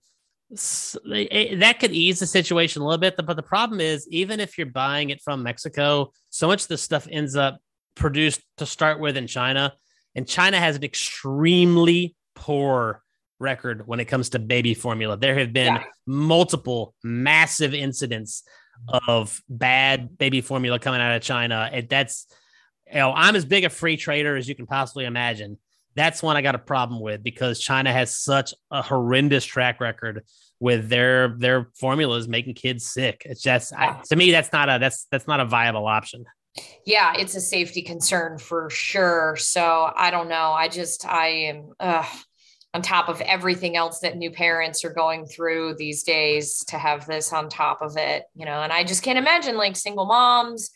eh, that could ease the situation a little bit. But the problem is, even if you're buying it from Mexico, so much of this stuff ends up produced to start with in China. And China has an extremely poor record when it comes to baby formula. There have been yeah. multiple massive incidents of bad baby formula coming out of China. And that's, you know, I'm as big a free trader as you can possibly imagine. That's one I got a problem with because China has such a horrendous track record with their their formulas making kids sick. It's just I, to me that's not a that's that's not a viable option. Yeah, it's a safety concern for sure. So I don't know. I just I am uh, on top of everything else that new parents are going through these days to have this on top of it, you know, and I just can't imagine like single moms,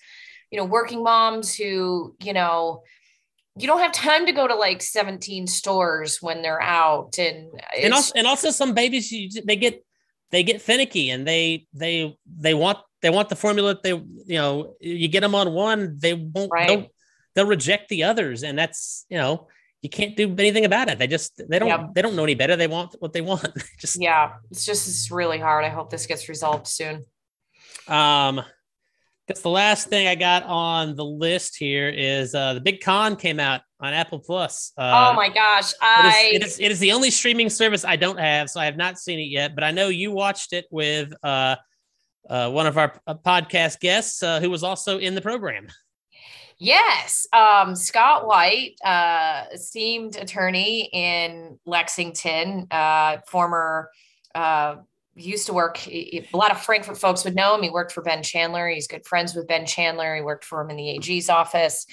you know, working moms who, you know, you don't have time to go to like 17 stores when they're out and and also, and also some babies you, they get they get finicky and they they they want they want the formula they you know you get them on one they won't right. they'll, they'll reject the others and that's you know you can't do anything about it. They just they don't yep. they don't know any better. They want what they want. just yeah, it's just it's really hard. I hope this gets resolved soon. Um, guess the last thing I got on the list here is uh the Big Conn came out on Apple Plus. Uh, oh my gosh, I it is, it is it is the only streaming service I don't have, so I have not seen it yet. But I know you watched it with uh, uh one of our uh, podcast guests uh, who was also in the program. Yes. Um, Scott White, uh, esteemed attorney in Lexington, uh, former, uh, used to work, a lot of Frankfort folks would know him. He worked for Ben Chandler. He's good friends with Ben Chandler. He worked for him in the AG's office.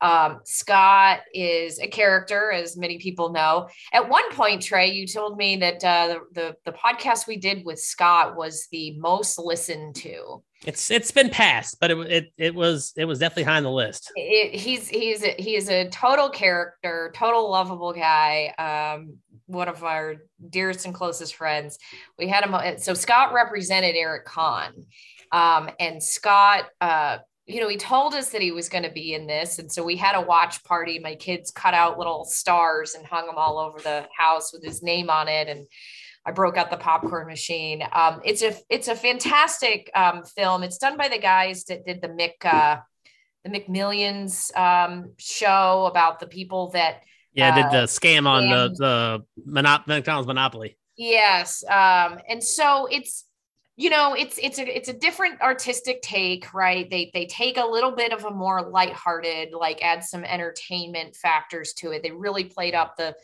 Um, Scott is a character, as many people know. At one point, Trey, you told me that uh, the, the, the podcast we did with Scott was the most listened to. It's it's been passed, but it it, it was it was definitely high on the list. It, he's he's a, he is a total character, total lovable guy. Um, one of our dearest and closest friends. We had him. So Scott represented Eric Conn, um, and Scott uh, you know, he told us that he was going to be in this. And so we had a watch party. My kids cut out little stars and hung them all over the house with his name on it. And I broke out the popcorn machine. Um, it's a it's a fantastic um, film. It's done by the guys that did the Mick uh, the McMillions um, show about the people that yeah uh, did the scam on the the Monop- McDonald's Monopoly. Yes, um, and so it's you know it's it's a it's a different artistic take right? They they take a little bit of a more lighthearted like add some entertainment factors to it. They really played up the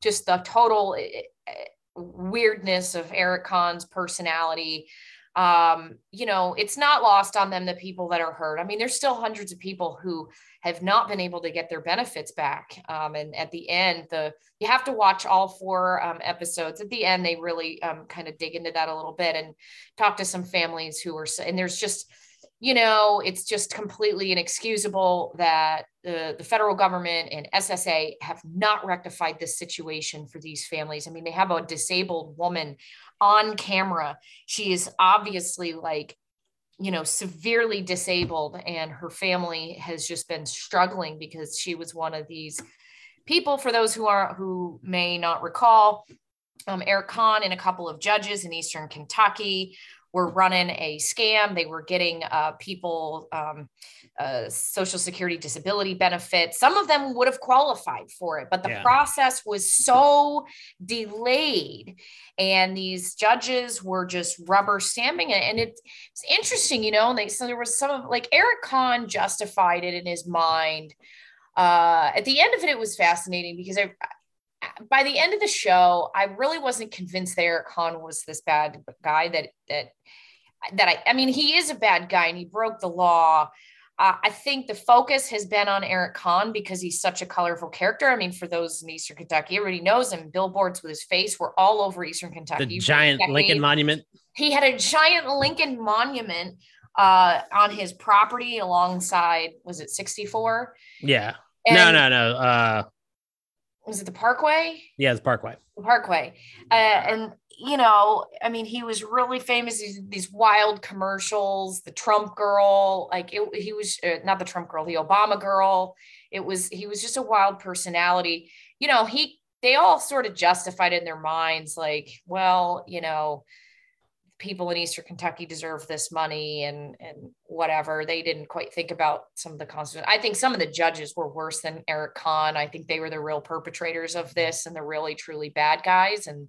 just the total eh, eh, weirdness of Eric Conn's personality um, you know, it's not lost on them the people that are hurt. I mean, there's still hundreds of people who have not been able to get their benefits back. Um, and at the end, the you have to watch all four um, episodes. At the end, they really um, kind of dig into that a little bit and talk to some families who are. And there's just, you know, it's just completely inexcusable that the, the federal government and SSA have not rectified this situation for these families. I mean, they have a disabled woman on camera. She is obviously like, you know, severely disabled, and her family has just been struggling because she was one of these people. For those who are who may not recall, um, Eric Conn and a couple of judges in Eastern Kentucky were running a scam. They were getting uh, people um, uh, social security disability benefits. Some of them would have qualified for it, but the yeah. process was so delayed, and these judges were just rubber stamping it. And it's interesting, you know. And they so there was some of like Eric Conn justified it in his mind. Uh, at the end of it, it was fascinating because I, by the end of the show, I really wasn't convinced that Eric Conn was this bad guy that that that I I mean he is a bad guy and he broke the law. Uh, I think the focus has been on Eric Conn because he's such a colorful character. I mean, for those in Eastern Kentucky, everybody knows him. Billboards with his face were all over Eastern Kentucky. The giant Lincoln Monument. He had a giant Lincoln Monument uh, on his property alongside, was it 64? Yeah. And no, no, no. Uh, was it the Parkway? Yeah, it's Parkway. The Parkway, uh, and you know, I mean, he was really famous. These, these wild commercials, the Trump girl, like it, he was uh, not the Trump girl, the Obama girl. It was he was just a wild personality. You know, he they all sort of justified in their minds, like, well, you know, people in Eastern Kentucky deserve this money and and whatever. They didn't quite think about some of the consequences. I think some of the judges were worse than Eric Conn. I think they were the real perpetrators of this and the really truly bad guys. And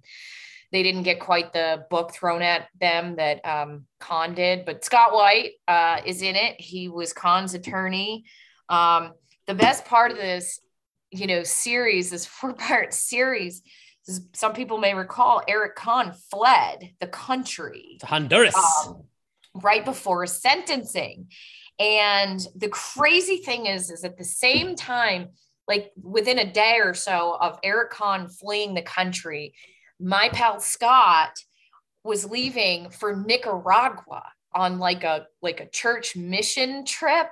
they didn't get quite the book thrown at them that um, Conn did. But Scott White uh, is in it. He was Conn's attorney. Um, the best part of this, you know, series, this four part series some people may recall Eric Conn fled the country to Honduras um, right before sentencing. And the crazy thing is, is at the same time, like within a day or so of Eric Conn fleeing the country, my pal Scott was leaving for Nicaragua on like a like a church mission trip.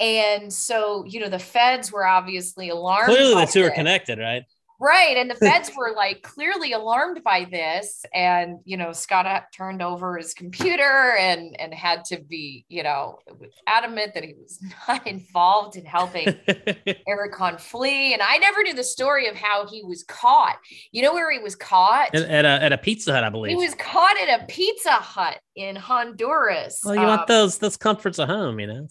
And so, you know, the feds were obviously alarmed. Clearly the two are connected, right? Right. And the feds were like clearly alarmed by this. And, you know, Scott turned over his computer and, and had to be, you know, adamant that he was not involved in helping Eric Conn flee. And I never knew the story of how he was caught. You know where he was caught? At, at a, at a Pizza Hut, I believe. He was caught at a Pizza Hut in Honduras. Well, you um, want those, those comforts of home, you know?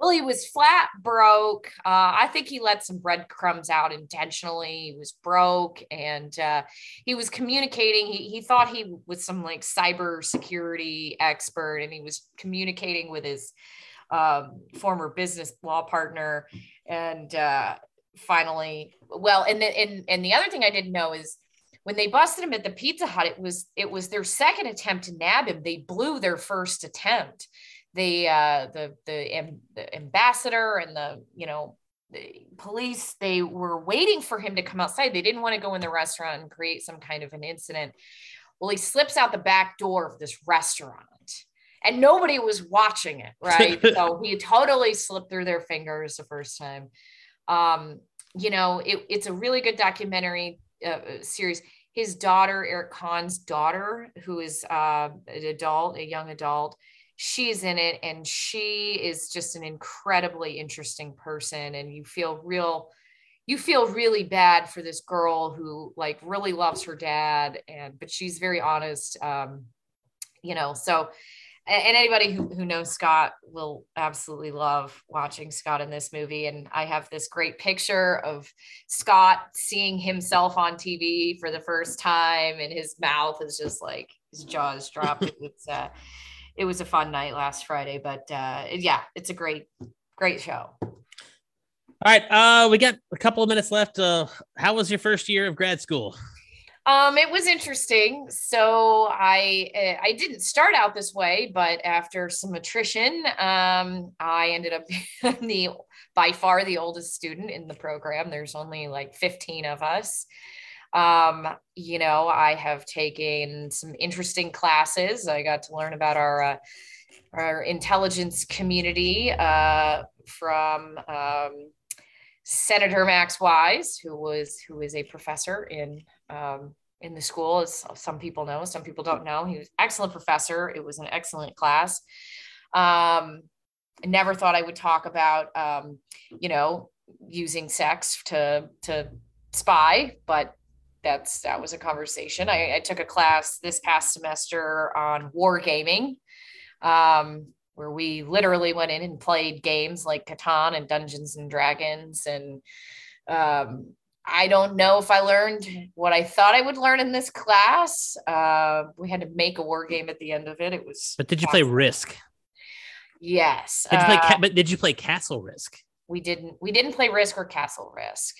Well, he was flat broke. Uh, I think he let some breadcrumbs out intentionally. He was broke and uh, he was communicating. He, he thought he was some like cyber security expert and he was communicating with his um, former business law partner. And uh, finally, well, and, the, and, and the other thing I didn't know is when they busted him at the Pizza Hut, it was it was their second attempt to nab him. They blew their first attempt the uh, the the, the ambassador and the you know the police they were waiting for him to come outside. They didn't want to go in the restaurant and create some kind of an incident. Well he slips out the back door of this restaurant and nobody was watching it right? So he totally slipped through their fingers the first time. Um you know it, it's a really good documentary uh, series. His daughter eric conn's daughter who is uh, an adult a young adult she's in it and she is just an incredibly interesting person and you feel real you feel really bad for this girl who like really loves her dad and but she's very honest um you know so and anybody who, who knows Scott will absolutely love watching Scott in this movie. And I have this great picture of Scott seeing himself on TV for the first time, and his mouth is just like his jaws dropped. it's uh, it was a fun night last Friday. But uh, yeah, it's a great, great show. All right, uh, we got a couple of minutes left. Uh, how was your first year of grad school? Um, it was interesting. So I uh, I didn't start out this way, but after some attrition, um, I ended up the by far the oldest student in the program. There's only like 15 of us. Um, you know, I have taken some interesting classes. I got to learn about our uh, our intelligence community uh, from um, Senator Max Wise, who was who is a professor in um, in the school, as some people know, some people don't know. He was excellent professor. It was an excellent class. Um, never thought I would talk about, um, you know, using sex to to spy, but that's that was a conversation. I, I took a class this past semester on wargaming, um, where we literally went in and played games like Catan and Dungeons and Dragons. And um, I don't know if I learned what I thought I would learn in this class. Uh, we had to make a war game at the end of it. It was. But did you play Risk? Yes. Did you play? Uh, but did you play Castle Risk? We didn't. We didn't play Risk or Castle Risk.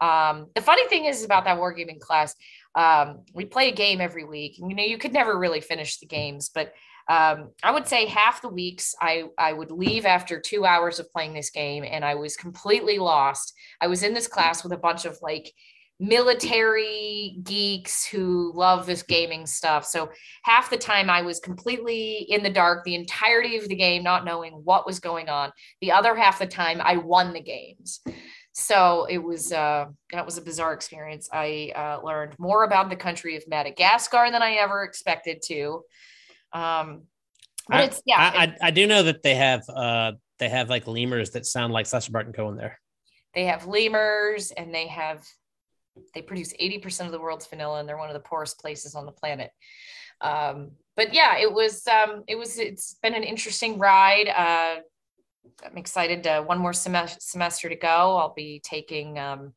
Um, the funny thing is about that wargaming class, um, we play a game every week. You know, you could never really finish the games, but um, I would say half the weeks I, I would leave after two hours of playing this game and I was completely lost. I was in this class with a bunch of like military geeks who love this gaming stuff. So half the time I was completely in the dark the entirety of the game, not knowing what was going on. The other half the time I won the games so it was uh, that was a bizarre experience. I uh, learned more about the country of Madagascar than I ever expected to. Um, but I, it's yeah. I, I, I, do know that they have uh, they have like lemurs that sound like Sacha Baron Cohen there. They have lemurs, and they have they produce eighty percent of the world's vanilla, and they're one of the poorest places on the planet. Um, but yeah, it was um, it was it's been an interesting ride. Uh, I'm excited to one more sem- semester to go. I'll be taking um,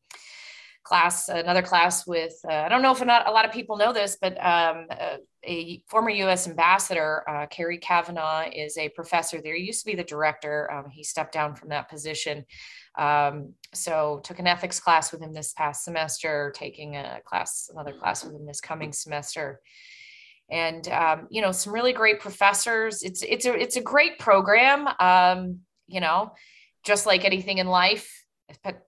class, another class with, uh, I don't know if not a lot of people know this, but um, a, a, former US ambassador, uh, Carey Cavanaugh, is a professor there. He used to be the director. Um, he stepped down from that position. Um, so took an ethics class with him this past semester, taking a class, another class with him this coming semester and um, you know some really great professors it's it's a it's a great program um, you know, just like anything in life,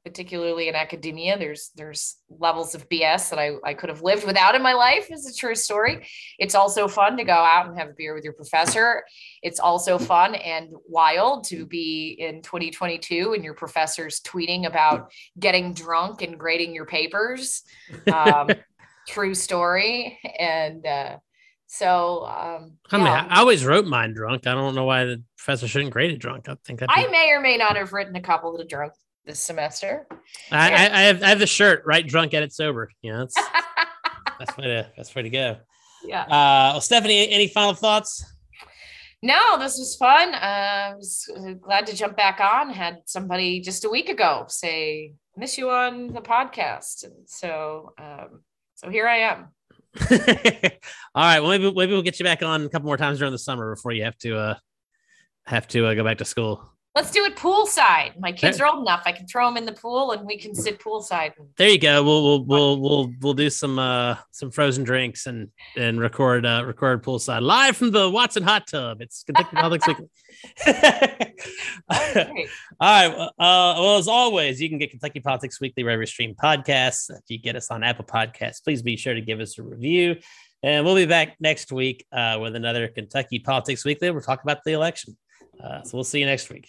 particularly in academia, there's there's levels of BS that I, I could have lived without in my life is a true story. It's also fun to go out and have a beer with your professor. It's also fun and wild to be in 2022 and your professor's tweeting about getting drunk and grading your papers. Um, true story. And uh, so um, I mean, I always wrote mine drunk. I don't know why the professor shouldn't grade it drunk. I think I may or may not have written a couple that are drunk this semester. I, I, I, have I have the shirt right drunk at it sober. You know, that's that's way to that's way to go. Yeah. Uh, well, Stephanie, any final thoughts? No, this was fun. Uh, I was glad to jump back on. Had somebody just a week ago say, "Miss you on the podcast," and so um, so here I am. All right. Well, maybe maybe we'll get you back on a couple more times during the summer before you have to uh have to uh, go back to school. Let's do it poolside. My kids are old enough. I can throw them in the pool and we can sit poolside. There you go. We'll we'll we'll we'll we'll do some uh some frozen drinks and and record uh record poolside live from the Watson hot tub. It's Kentucky Politics Weekly. All right. Uh, well, as always, you can get Kentucky Politics Weekly wherever you stream podcasts. If you get us on Apple Podcasts, please be sure to give us a review. And we'll be back next week uh, with another Kentucky Politics Weekly. We'll talk about the election. Uh, so we'll see you next week.